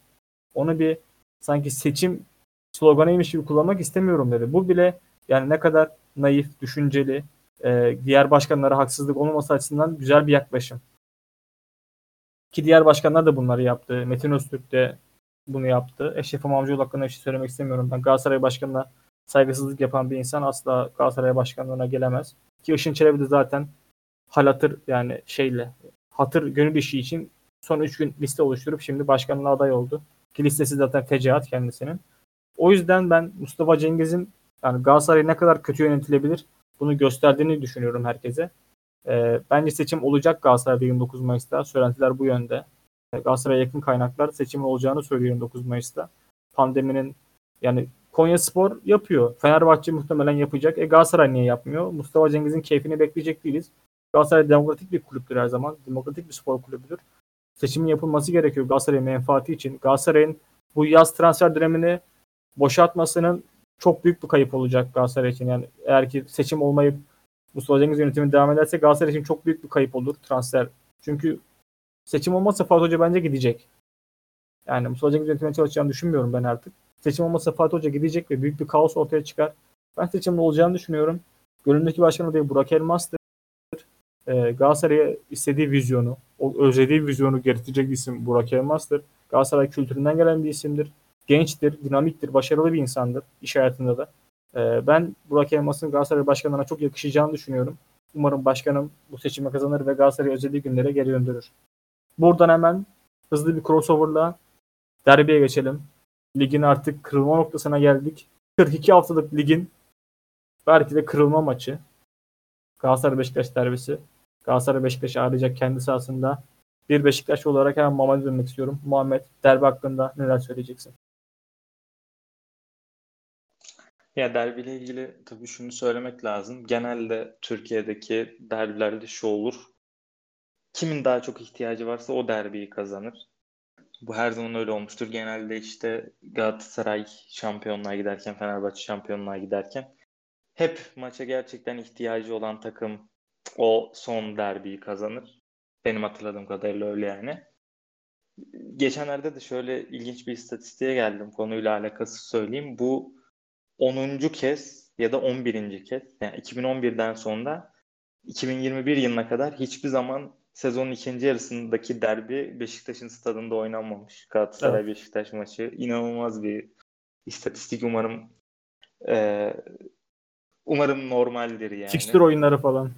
Onu bir sanki seçim sloganıymış gibi kullanmak istemiyorum dedi. Bu bile yani ne kadar naif, düşünceli, e, diğer başkanlara haksızlık olmaması açısından güzel bir yaklaşım. Ki diğer başkanlar da bunları yaptı. Metin Öztürk de bunu yaptı. Eşref Amamcıoğlu hakkında bir şey söylemek istemiyorum. Ben Galatasaray başkanına saygısızlık yapan bir insan asla Galatasaray başkanlığına gelemez. Ki Işın Çelebi de zaten halatır yani şeyle hatır gönül işi için son 3 gün liste oluşturup şimdi başkanlığa aday oldu. Ki listesi zaten fecaat kendisinin. O yüzden ben Mustafa Cengiz'in yani Galatasaray ne kadar kötü yönetilebilir bunu gösterdiğini düşünüyorum herkese. E, bence seçim olacak Galatasaray'da 29 Mayıs'ta. Söylentiler bu yönde. E, Galatasaray'a yakın kaynaklar seçim olacağını söylüyor 29 Mayıs'ta. Pandeminin yani Konya Spor yapıyor. Fenerbahçe muhtemelen yapacak. E Galatasaray niye yapmıyor? Mustafa Cengiz'in keyfini bekleyecek değiliz. Galatasaray demokratik bir kulüptür her zaman. Demokratik bir spor kulübüdür. Seçimin yapılması gerekiyor Galatasaray'ın menfaati için. Galatasaray'ın bu yaz transfer dönemini boşaltmasının çok büyük bir kayıp olacak Galatasaray için. Yani eğer ki seçim olmayıp Mustafa Cengiz yönetimi devam ederse Galatasaray için çok büyük bir kayıp olur transfer. Çünkü seçim olmazsa Fatih Hoca bence gidecek. Yani Mustafa Cengiz yönetimine çalışacağını düşünmüyorum ben artık. Seçim olmazsa Fatih Hoca gidecek ve büyük bir kaos ortaya çıkar. Ben seçimde olacağını düşünüyorum. Gönlümdeki başkan adayı Burak Elmas'tır. Ee, Galatasaray'a istediği vizyonu, o özlediği vizyonu getirecek isim Burak Elmas'tır. Galatasaray kültüründen gelen bir isimdir gençtir, dinamiktir, başarılı bir insandır iş hayatında da. E, ben Burak Elmas'ın Galatasaray Başkanı'na çok yakışacağını düşünüyorum. Umarım başkanım bu seçimi kazanır ve Galatasaray'ı özelliği günlere geri döndürür. Buradan hemen hızlı bir crossover'la derbiye geçelim. Ligin artık kırılma noktasına geldik. 42 haftalık ligin belki de kırılma maçı. Galatasaray Beşiktaş derbisi. Galatasaray Beşiktaş arayacak kendi sahasında. Bir Beşiktaş olarak hemen Muhammed'e dönmek istiyorum. Muhammed derbi hakkında neler söyleyeceksin? Ya derbiyle ilgili tabii şunu söylemek lazım. Genelde Türkiye'deki derbilerde şu olur. Kimin daha çok ihtiyacı varsa o derbiyi kazanır. Bu her zaman öyle olmuştur. Genelde işte Galatasaray şampiyonluğa giderken, Fenerbahçe şampiyonluğa giderken hep maça gerçekten ihtiyacı olan takım o son derbiyi kazanır. Benim hatırladığım kadarıyla öyle yani. Geçenlerde de şöyle ilginç bir istatistiğe geldim konuyla alakası söyleyeyim. Bu 10. kez ya da 11. kez yani 2011'den sonra 2021 yılına kadar hiçbir zaman sezonun ikinci yarısındaki derbi Beşiktaş'ın stadında oynanmamış. Galatasaray evet. Beşiktaş maçı. inanılmaz bir istatistik umarım e, umarım normaldir yani. Fikstür oyunları falan.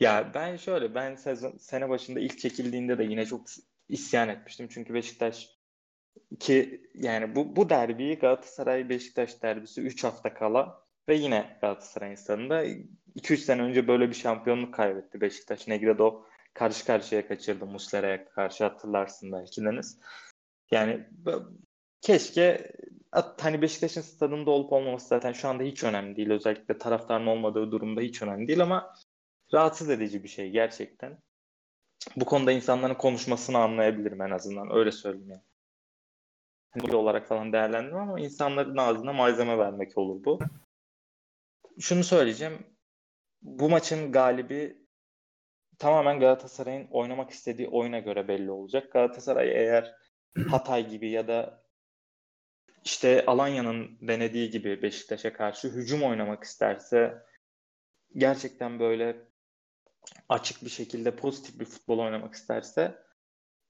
Ya ben şöyle ben sezon sene başında ilk çekildiğinde de yine çok isyan etmiştim. Çünkü Beşiktaş ki yani bu, bu derbiyi Galatasaray Beşiktaş derbisi 3 hafta kala ve yine Galatasaray'ın stadında 2-3 sene önce böyle bir şampiyonluk kaybetti Beşiktaş. Negredo karşı karşıya kaçırdı Muslera'ya karşı hatırlarsın belki Deniz. Yani keşke hani Beşiktaş'ın stadında olup olmaması zaten şu anda hiç önemli değil. Özellikle taraftarın olmadığı durumda hiç önemli değil ama rahatsız edici bir şey gerçekten. Bu konuda insanların konuşmasını anlayabilirim en azından. Öyle söyleyeyim yani. Hani olarak falan değerlendirmem ama insanların ağzına malzeme vermek olur bu. Şunu söyleyeceğim. Bu maçın galibi tamamen Galatasaray'ın oynamak istediği oyuna göre belli olacak. Galatasaray eğer Hatay gibi ya da işte Alanya'nın denediği gibi Beşiktaş'a karşı hücum oynamak isterse gerçekten böyle açık bir şekilde pozitif bir futbol oynamak isterse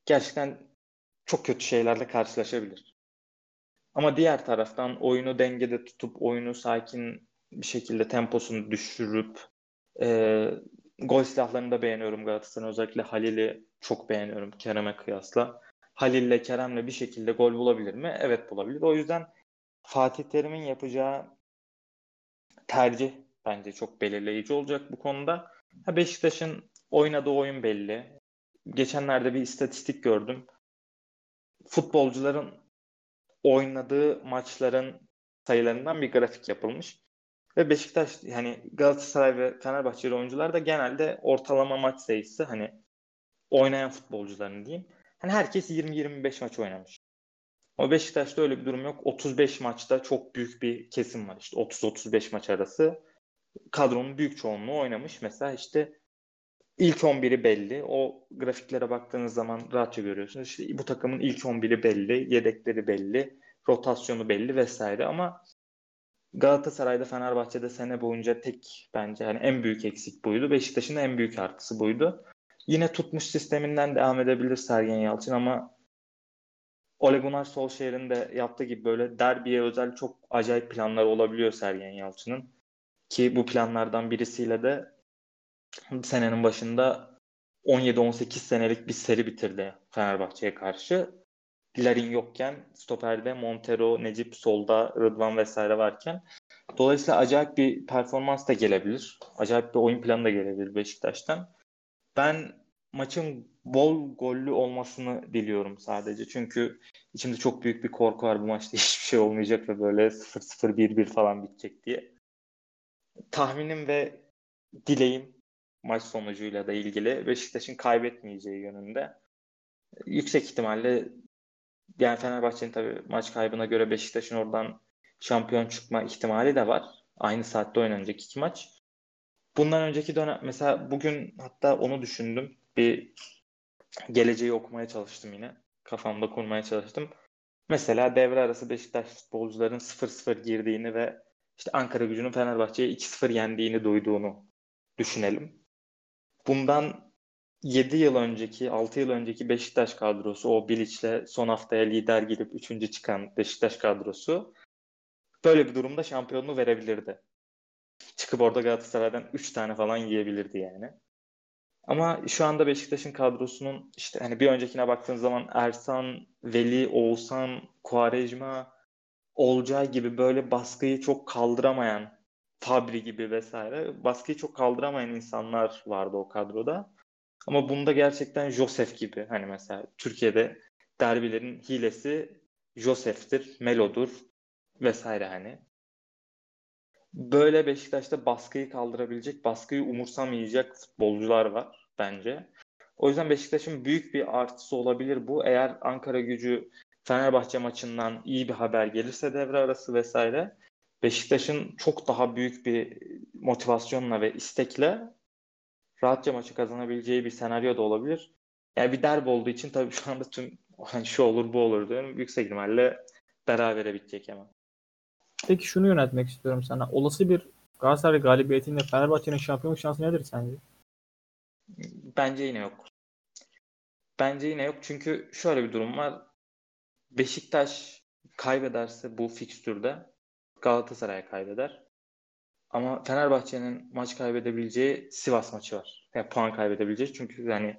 gerçekten çok kötü şeylerle karşılaşabilir. Ama diğer taraftan oyunu dengede tutup oyunu sakin bir şekilde temposunu düşürüp e, gol silahlarını da beğeniyorum Galatasaray'ın. Özellikle Halil'i çok beğeniyorum Kerem'e kıyasla. Halil'le Kerem'le bir şekilde gol bulabilir mi? Evet bulabilir. O yüzden Fatih Terim'in yapacağı tercih bence çok belirleyici olacak bu konuda. Beşiktaş'ın oynadığı oyun belli. Geçenlerde bir istatistik gördüm. Futbolcuların oynadığı maçların sayılarından bir grafik yapılmış. Ve Beşiktaş hani Galatasaray ve Fenerbahçeli oyuncular da genelde ortalama maç sayısı hani oynayan futbolcuların diyeyim. Hani herkes 20-25 maç oynamış. O Beşiktaş'ta öyle bir durum yok. 35 maçta çok büyük bir kesim var. İşte 30-35 maç arası kadronun büyük çoğunluğu oynamış. Mesela işte ilk 11'i belli. O grafiklere baktığınız zaman rahatça görüyorsunuz. İşte bu takımın ilk 11'i belli, yedekleri belli, rotasyonu belli vesaire ama Galatasaray'da Fenerbahçe'de sene boyunca tek bence hani en büyük eksik buydu. Beşiktaş'ın en büyük artısı buydu. Yine tutmuş sisteminden devam edebilir Sergen Yalçın ama Ole Gunnar Solskjaer'in de yaptığı gibi böyle derbiye özel çok acayip planlar olabiliyor Sergen Yalçın'ın. Ki bu planlardan birisiyle de senenin başında 17-18 senelik bir seri bitirdi Fenerbahçe'ye karşı. Larin yokken stoperde Montero, Necip solda Rıdvan vesaire varken dolayısıyla acayip bir performans da gelebilir. Acayip bir oyun planı da gelebilir Beşiktaş'tan. Ben maçın bol gollü olmasını diliyorum sadece. Çünkü içimde çok büyük bir korku var bu maçta hiçbir şey olmayacak ve böyle 0-0 1-1 falan bitecek diye. Tahminim ve dileğim maç sonucuyla da ilgili Beşiktaş'ın kaybetmeyeceği yönünde. Yüksek ihtimalle yani Fenerbahçe'nin tabii maç kaybına göre Beşiktaş'ın oradan şampiyon çıkma ihtimali de var. Aynı saatte oynanacak iki maç. Bundan önceki dönem mesela bugün hatta onu düşündüm. Bir geleceği okumaya çalıştım yine. Kafamda kurmaya çalıştım. Mesela devre arası Beşiktaş futbolcuların 0-0 girdiğini ve işte Ankara gücünün Fenerbahçe'ye 2-0 yendiğini duyduğunu düşünelim. Bundan 7 yıl önceki, 6 yıl önceki Beşiktaş kadrosu, o Bilic'le son haftaya lider girip 3. çıkan Beşiktaş kadrosu böyle bir durumda şampiyonluğu verebilirdi. Çıkıp orada Galatasaray'dan 3 tane falan yiyebilirdi yani. Ama şu anda Beşiktaş'ın kadrosunun işte hani bir öncekine baktığınız zaman Ersan, Veli, Oğuzhan, Kuarejma, Olcay gibi böyle baskıyı çok kaldıramayan Fabri gibi vesaire baskıyı çok kaldıramayan insanlar vardı o kadroda. Ama bunda gerçekten Josef gibi hani mesela Türkiye'de derbilerin hilesi Josef'tir, Melo'dur vesaire hani. Böyle Beşiktaş'ta baskıyı kaldırabilecek, baskıyı umursamayacak futbolcular var bence. O yüzden Beşiktaş'ın büyük bir artısı olabilir bu. Eğer Ankara gücü Fenerbahçe maçından iyi bir haber gelirse devre arası vesaire Beşiktaş'ın çok daha büyük bir motivasyonla ve istekle rahatça maçı kazanabileceği bir senaryo da olabilir. Yani bir derbi olduğu için tabii şu anda tüm hani şu olur bu olur diyorum. Yüksek ihtimalle berabere bitecek hemen. Peki şunu yönetmek istiyorum sana. Olası bir Galatasaray galibiyetinde Fenerbahçe'nin şampiyonluk şansı nedir sence? Bence yine yok. Bence yine yok çünkü şöyle bir durum var. Beşiktaş kaybederse bu fikstürde Galatasaray kaybeder. Ama Fenerbahçe'nin maç kaybedebileceği Sivas maçı var. Yani puan kaybedebileceği. Çünkü yani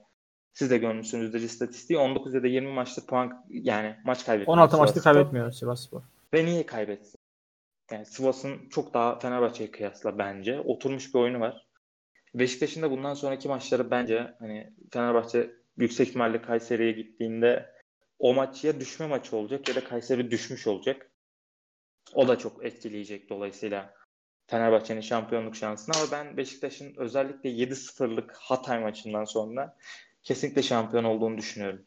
siz de görmüşsünüzdür istatistiği 19 ya da 20 maçta puan yani maç kaybetmiyor. 16 maçta kaybetmiyor Sivas Spor. Ve niye kaybetsin? Yani Sivas'ın çok daha Fenerbahçe'ye kıyasla bence oturmuş bir oyunu var. Beşiktaş'ın da bundan sonraki maçları bence hani Fenerbahçe yüksek ihtimalle Kayseri'ye gittiğinde o maç ya düşme maçı olacak ya da Kayseri düşmüş olacak. O da çok etkileyecek dolayısıyla Fenerbahçe'nin şampiyonluk şansını ama ben Beşiktaş'ın özellikle 7-0'lık Hatay maçından sonra kesinlikle şampiyon olduğunu düşünüyorum.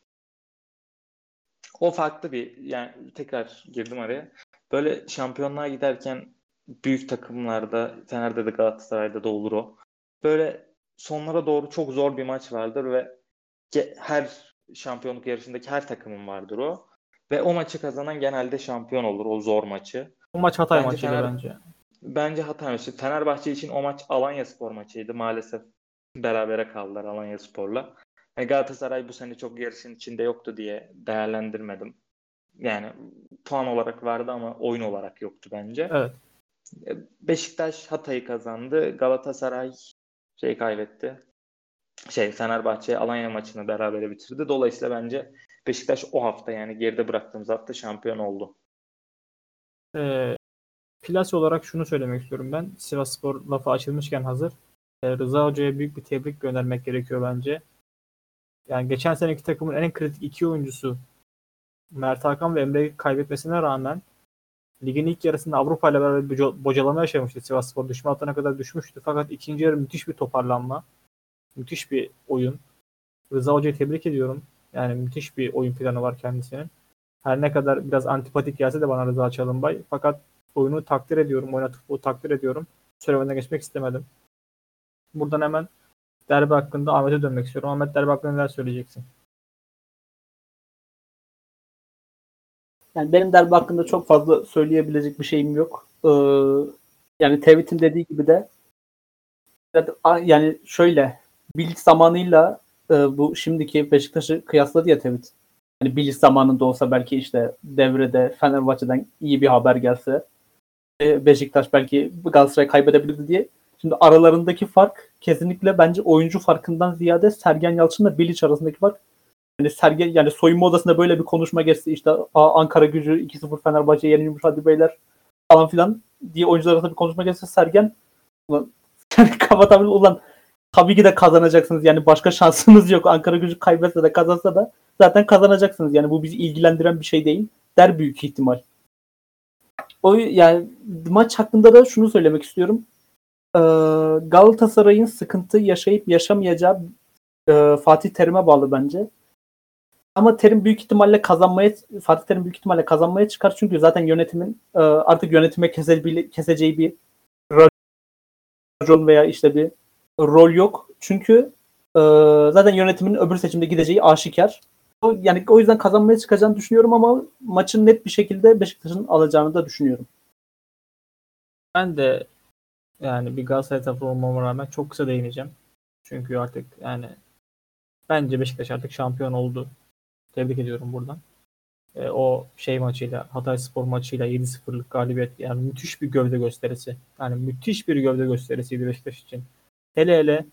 O farklı bir yani tekrar girdim araya. Böyle şampiyonluğa giderken büyük takımlarda Fener'de de Galatasaray'da da olur o. Böyle sonlara doğru çok zor bir maç vardır ve her şampiyonluk yarışındaki her takımın vardır o. Ve o maçı kazanan genelde şampiyon olur o zor maçı. Bu maç Hatay bence maçıydı Fener, bence. Bence Hatay maçı. Fenerbahçe için o maç Alanya Spor maçıydı. Maalesef berabere kaldılar Alanya Spor'la. Yani Galatasaray bu sene çok yarışın içinde yoktu diye değerlendirmedim. Yani puan olarak vardı ama oyun olarak yoktu bence. Evet. Beşiktaş Hatay'ı kazandı. Galatasaray şey kaybetti. Şey Fenerbahçe Alanya maçını beraber bitirdi. Dolayısıyla bence Beşiktaş o hafta yani geride bıraktığımız hafta şampiyon oldu. Ee, Plase olarak şunu söylemek istiyorum ben. Sivas Spor lafı açılmışken hazır. Ee, Rıza Hoca'ya büyük bir tebrik göndermek gerekiyor bence. Yani geçen seneki takımın en kritik iki oyuncusu Mert Hakan ve Emre'yi kaybetmesine rağmen ligin ilk yarısında Avrupa ile beraber bir bocalama yaşamıştı. Sivas Spor düşme hattına kadar düşmüştü. Fakat ikinci yarı müthiş bir toparlanma. Müthiş bir oyun. Rıza Hoca'yı tebrik ediyorum. Yani müthiş bir oyun planı var kendisinin. Her ne kadar biraz antipatik gelse de bana Rıza Çalınbay. Fakat oyunu takdir ediyorum. Oynatıp o takdir ediyorum. Söylemeden geçmek istemedim. Buradan hemen derbi hakkında Ahmet'e dönmek istiyorum. Ahmet derbi hakkında neler söyleyeceksin? Yani benim derbi hakkında çok fazla söyleyebilecek bir şeyim yok. Ee, yani Tevhid'in dediği gibi de yani şöyle Bilik zamanıyla e, bu şimdiki Beşiktaş'ı kıyasladı ya Tevhid. Yani Bilik zamanında olsa belki işte devrede Fenerbahçe'den iyi bir haber gelse e, Beşiktaş belki Galatasaray kaybedebilirdi diye. Şimdi aralarındaki fark kesinlikle bence oyuncu farkından ziyade Sergen Yalçın'la Bilic arasındaki fark. Yani Sergen yani soyunma odasında böyle bir konuşma geçti işte Ankara gücü 2-0 Fenerbahçe yenilmiş hadi beyler falan filan diye oyuncular arasında bir konuşma geçse Sergen ulan kapatabilir ulan tabii ki de kazanacaksınız yani başka şansınız yok Ankara gücü kaybetse de kazansa da zaten kazanacaksınız yani bu bizi ilgilendiren bir şey değil der büyük ihtimal. O yani maç hakkında da şunu söylemek istiyorum. Ee, Galatasaray'ın sıkıntı yaşayıp yaşamayacağı e, Fatih Terim'e bağlı bence. Ama Terim büyük ihtimalle kazanmaya Fatih Terim büyük ihtimalle kazanmaya çıkar çünkü zaten yönetimin e, artık yönetime keseceği, bir racon veya işte bir rol yok. Çünkü e, zaten yönetimin öbür seçimde gideceği aşikar. Yani o yüzden kazanmaya çıkacağını düşünüyorum ama maçın net bir şekilde Beşiktaş'ın alacağını da düşünüyorum. Ben de yani bir Galatasaray tarafı olmama rağmen çok kısa değineceğim. Çünkü artık yani bence Beşiktaş artık şampiyon oldu. Tebrik ediyorum buradan. E, o şey maçıyla, Hatay Spor maçıyla 7-0'lık galibiyet yani müthiş bir gövde gösterisi. Yani müthiş bir gövde gösterisiydi Beşiktaş için. Hele hele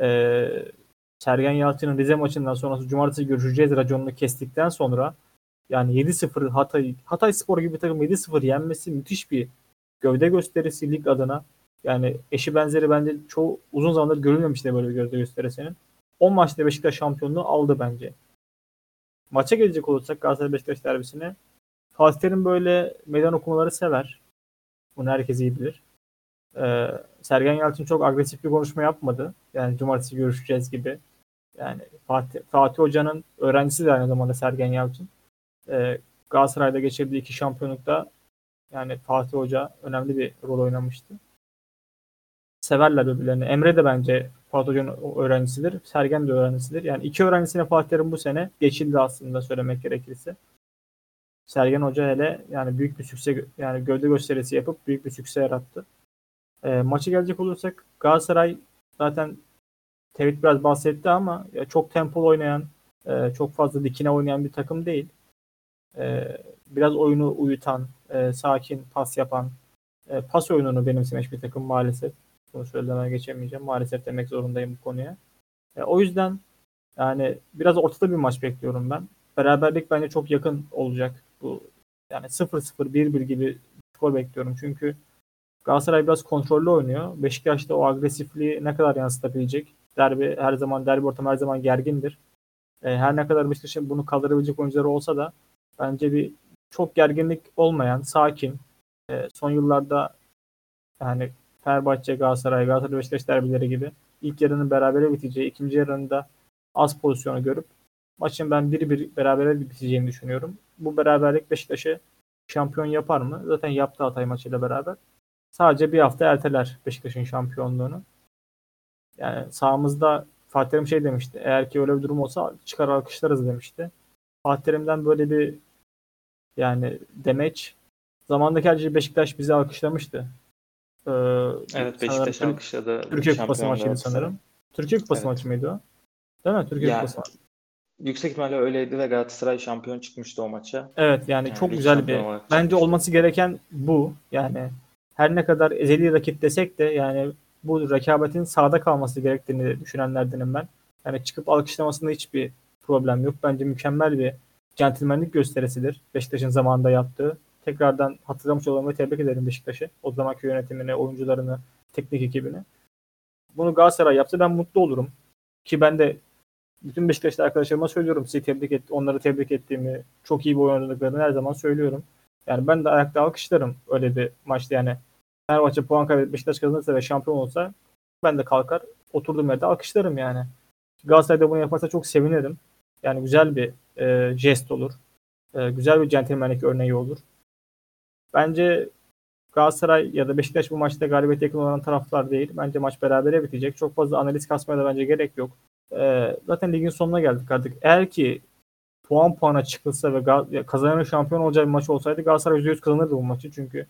e, Sergen Yalçın'ın Rize maçından sonrası cumartesi görüşeceğiz raconunu kestikten sonra yani 7-0 Hatay, Hatay Spor gibi bir takım 7-0 yenmesi müthiş bir gövde gösterisi lig adına. Yani eşi benzeri bence çoğu uzun zamandır görülmemişti böyle bir gövde gösterisinin. 10 maçta Beşiktaş şampiyonluğu aldı bence. Maça gelecek olursak Galatasaray Beşiktaş derbisine Fatih böyle meydan okumaları sever. Bunu herkes iyi bilir. Ee, Sergen Yalçın çok agresif bir konuşma yapmadı. Yani cumartesi görüşeceğiz gibi. Yani Fatih, Fatih Hoca'nın öğrencisi de aynı zamanda Sergen Yalçın. Ee, Galatasaray'da geçirdiği iki şampiyonlukta yani Fatih Hoca önemli bir rol oynamıştı. Severler birbirlerini. Emre de bence Fatih Hoca'nın öğrencisidir. Sergen de öğrencisidir. Yani iki öğrencisine Fatih bu sene geçildi aslında söylemek gerekirse. Sergen Hoca hele yani büyük bir sükse yani gövde gösterisi yapıp büyük bir sükse yarattı. E, maçı gelecek olursak Galatasaray zaten Tevhid biraz bahsetti ama ya çok tempolu oynayan, e, çok fazla dikine oynayan bir takım değil. E, biraz oyunu uyutan, e, sakin pas yapan, e, pas oyununu benimsemiş bir takım maalesef. Bunu söylemeden geçemeyeceğim. Maalesef demek zorundayım bu konuya. E, o yüzden yani biraz ortada bir maç bekliyorum ben. Beraberlik bence çok yakın olacak. Bu yani 0-0 1-1 gibi skor bekliyorum. Çünkü Galatasaray biraz kontrollü oynuyor. Beşiktaş'ta o agresifliği ne kadar yansıtabilecek? Derbi her zaman derbi ortamı her zaman gergindir. E, her ne kadar Beşiktaş'ın bunu kaldırabilecek oyuncuları olsa da bence bir çok gerginlik olmayan, sakin, e, son yıllarda yani Fenerbahçe, Galatasaray, Galatasaray Beşiktaş derbileri gibi ilk yarının berabere biteceği, ikinci yarında az pozisyonu görüp Maçın ben 1-1 berabere biteceğini düşünüyorum. Bu beraberlik Beşiktaş'ı şampiyon yapar mı? Zaten yaptı Hatay maçıyla beraber. Sadece bir hafta erteler Beşiktaş'ın şampiyonluğunu. Yani sağımızda Fatih Terim şey demişti. Eğer ki öyle bir durum olsa çıkar alkışlarız demişti. Fatih Terim'den böyle bir yani demeç zamandaki ayrıca Beşiktaş bizi alkışlamıştı. Ee, evet Beşiktaş alkışladı. Türkiye Kupası maçıydı sanırım. Türkiye Kupası evet. maçı mıydı o? Değil mi? Türkiye yani, Kupası. Yüksek ihtimalle öyleydi ve Galatasaray şampiyon çıkmıştı o maça. Evet yani, yani çok güzel bir bence çıkmıştı. olması gereken bu. Yani her ne kadar ezeli rakip desek de yani bu rekabetin sağda kalması gerektiğini düşünenlerdenim ben. Yani çıkıp alkışlamasında hiçbir problem yok. Bence mükemmel bir centilmenlik gösterisidir. Beşiktaş'ın zamanında yaptığı. Tekrardan hatırlamış ve tebrik ederim Beşiktaş'ı. O zamanki yönetimini, oyuncularını, teknik ekibini. Bunu Galatasaray yapsa ben mutlu olurum. Ki ben de bütün Beşiktaşlı arkadaşlarıma söylüyorum. Sizi tebrik et, onları tebrik ettiğimi, çok iyi bir oynadıklarını her zaman söylüyorum. Yani ben de ayakta alkışlarım öyle bir maçta yani. Fenerbahçe puan kaybedip Beşiktaş kazanırsa ve şampiyon olsa ben de kalkar oturduğum yerde alkışlarım yani. Galatasaray da bunu yaparsa çok sevinirim. Yani güzel bir e, jest olur. E, güzel bir centilmenlik örneği olur. Bence Galatasaray ya da Beşiktaş bu maçta galibiyete yakın olan taraftar değil. Bence maç berabere bitecek. Çok fazla analiz kasmaya da bence gerek yok. E, zaten ligin sonuna geldik artık. Eğer ki puan puana çıkılsa ve kazanan şampiyon olacağı bir maç olsaydı Galatasaray %100 kazanırdı bu maçı. Çünkü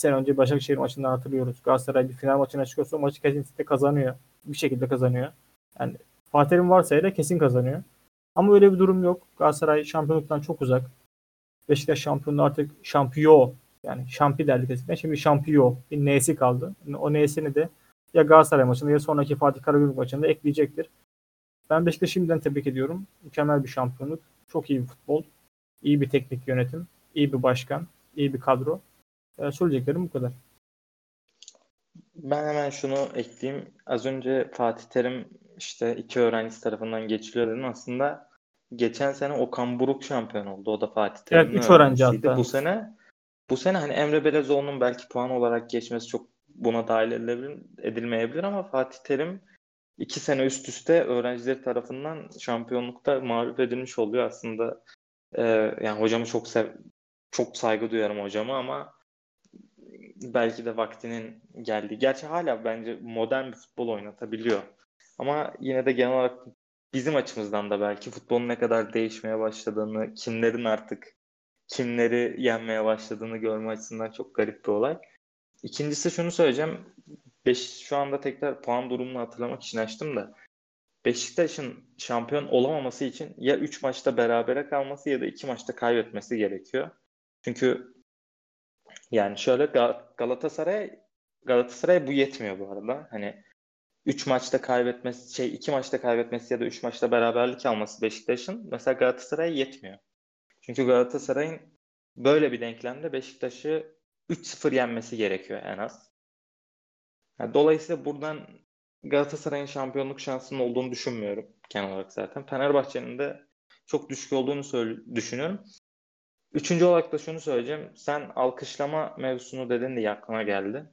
sene önce Başakşehir maçından hatırlıyoruz. Galatasaray bir final maçına çıkıyorsa maçı kesinlikle kazanıyor. Bir şekilde kazanıyor. Yani Fatih'in varsa da kesin kazanıyor. Ama öyle bir durum yok. Galatasaray şampiyonluktan çok uzak. Beşiktaş şampiyonluğu artık şampiyon yani şampi derdik eskiden. Şimdi şampiyon bir N'si kaldı. O N'sini de ya Galatasaray maçında ya sonraki Fatih Karagümrük maçında ekleyecektir. Ben Beşiktaş'ı şimdiden tebrik ediyorum. Mükemmel bir şampiyonluk. Çok iyi bir futbol. iyi bir teknik yönetim. iyi bir başkan. iyi bir kadro. Ee, söyleyeceklerim bu kadar. Ben hemen şunu ekleyeyim. Az önce Fatih Terim işte iki öğrencisi tarafından geçiliyor dedim. Aslında geçen sene Okan Buruk şampiyon oldu. O da Fatih Terim'in evet, üç öğrenci hatta. Bu sene bu sene hani Emre Belezoğlu'nun belki puan olarak geçmesi çok buna dahil edilebilir, edilmeyebilir ama Fatih Terim iki sene üst üste öğrencileri tarafından şampiyonlukta mağlup edilmiş oluyor aslında. E, yani hocamı çok sev çok saygı duyarım hocamı ama belki de vaktinin geldiği. Gerçi hala bence modern bir futbol oynatabiliyor. Ama yine de genel olarak bizim açımızdan da belki futbolun ne kadar değişmeye başladığını, kimlerin artık kimleri yenmeye başladığını görme açısından çok garip bir olay. İkincisi şunu söyleyeceğim. Beş, şu anda tekrar puan durumunu hatırlamak için açtım da Beşiktaş'ın şampiyon olamaması için ya 3 maçta berabere kalması ya da 2 maçta kaybetmesi gerekiyor. Çünkü yani şöyle Galatasaray Galatasaray bu yetmiyor bu arada. Hani 3 maçta kaybetmesi, şey 2 maçta kaybetmesi ya da 3 maçta beraberlik alması Beşiktaş'ın mesela Galatasaray'a yetmiyor. Çünkü Galatasaray'ın böyle bir denklemde Beşiktaş'ı 3-0 yenmesi gerekiyor en az. Yani dolayısıyla buradan Galatasaray'ın şampiyonluk şansının olduğunu düşünmüyorum genel olarak zaten. Fenerbahçe'nin de çok düşük olduğunu düşünüyorum. Üçüncü olarak da şunu söyleyeceğim. Sen alkışlama mevzusunu dedin diye aklıma geldi.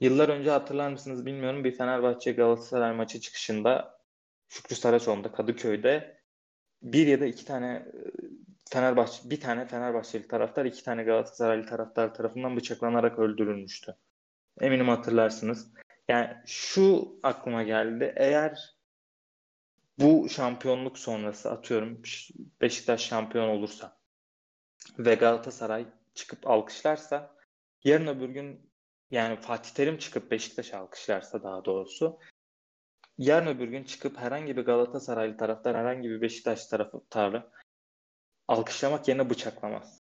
Yıllar önce hatırlar mısınız bilmiyorum. Bir Fenerbahçe Galatasaray maçı çıkışında Şükrü Saraçoğlu'nda Kadıköy'de bir ya da iki tane e, Fenerbahçe bir tane Fenerbahçeli taraftar iki tane Galatasaraylı taraftar tarafından bıçaklanarak öldürülmüştü. Eminim hatırlarsınız. Yani şu aklıma geldi. Eğer bu şampiyonluk sonrası atıyorum Beşiktaş şampiyon olursa ve Galatasaray çıkıp alkışlarsa yarın öbür gün yani Fatih Terim çıkıp Beşiktaş alkışlarsa daha doğrusu yarın öbür gün çıkıp herhangi bir Galatasaraylı taraftar herhangi bir Beşiktaş taraftarı alkışlamak yerine bıçaklamaz.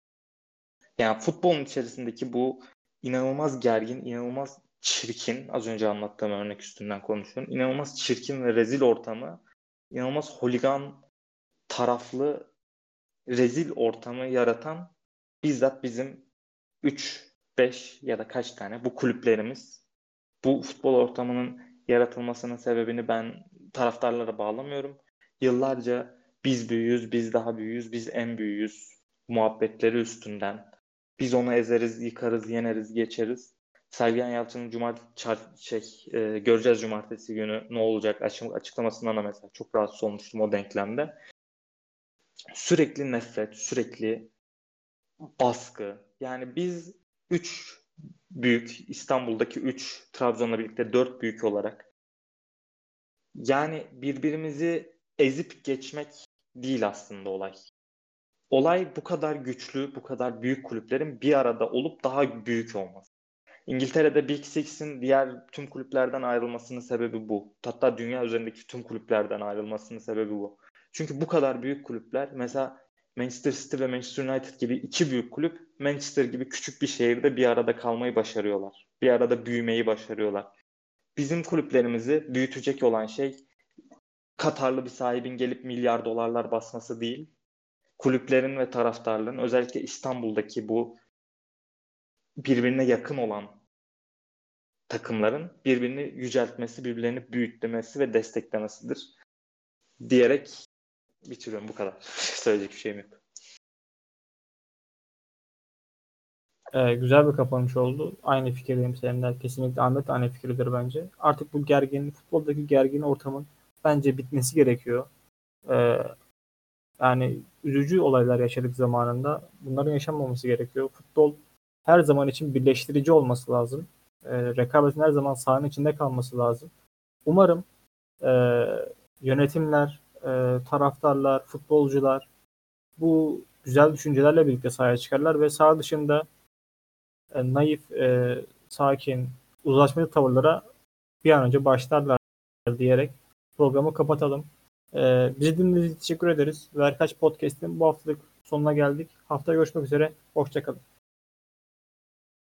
Yani futbolun içerisindeki bu inanılmaz gergin, inanılmaz çirkin, az önce anlattığım örnek üstünden konuşuyorum. İnanılmaz çirkin ve rezil ortamı, inanılmaz holigan, taraflı, rezil ortamı yaratan bizzat bizim 3, 5 ya da kaç tane bu kulüplerimiz. Bu futbol ortamının yaratılmasının sebebini ben taraftarlara bağlamıyorum. Yıllarca biz büyüyüz, biz daha büyüyüz, biz en büyüyüz muhabbetleri üstünden. Biz onu ezeriz, yıkarız, yeneriz, geçeriz. Sergen Yalçın'ın cumartesi şey e, göreceğiz cumartesi günü ne olacak açıklamasından da mesela çok rahatsız olmuştum o denklemde. Sürekli nefret, sürekli baskı. Yani biz 3 büyük, İstanbul'daki 3, Trabzon'la birlikte 4 büyük olarak yani birbirimizi ezip geçmek değil aslında olay. Olay bu kadar güçlü, bu kadar büyük kulüplerin bir arada olup daha büyük olması. İngiltere'de Big Six'in diğer tüm kulüplerden ayrılmasının sebebi bu. Hatta dünya üzerindeki tüm kulüplerden ayrılmasının sebebi bu. Çünkü bu kadar büyük kulüpler mesela Manchester City ve Manchester United gibi iki büyük kulüp Manchester gibi küçük bir şehirde bir arada kalmayı başarıyorlar. Bir arada büyümeyi başarıyorlar. Bizim kulüplerimizi büyütecek olan şey Katarlı bir sahibin gelip milyar dolarlar basması değil. Kulüplerin ve taraftarların özellikle İstanbul'daki bu birbirine yakın olan takımların birbirini yüceltmesi, birbirlerini büyütmesi ve desteklemesidir. Diyerek bitiriyorum bu kadar. Söyleyecek bir şeyim yok. Ee, güzel bir kapanış oldu. Aynı fikirdeyim seninle. Kesinlikle Ahmet aynı fikirdir bence. Artık bu gergin, futboldaki gergin ortamın bence bitmesi gerekiyor. Ee, yani üzücü olaylar yaşadık zamanında. Bunların yaşanmaması gerekiyor. Futbol her zaman için birleştirici olması lazım. E, rekabetin her zaman sahanın içinde kalması lazım. Umarım e, yönetimler, e, taraftarlar, futbolcular bu güzel düşüncelerle birlikte sahaya çıkarlar ve saha dışında e, naif, e, sakin, uzlaşmacı tavırlara bir an önce başlarlar diyerek programı kapatalım. E, bizi dinlediğiniz için teşekkür ederiz. Verkaç Podcast'in bu haftalık sonuna geldik. Haftaya görüşmek üzere. Hoşçakalın.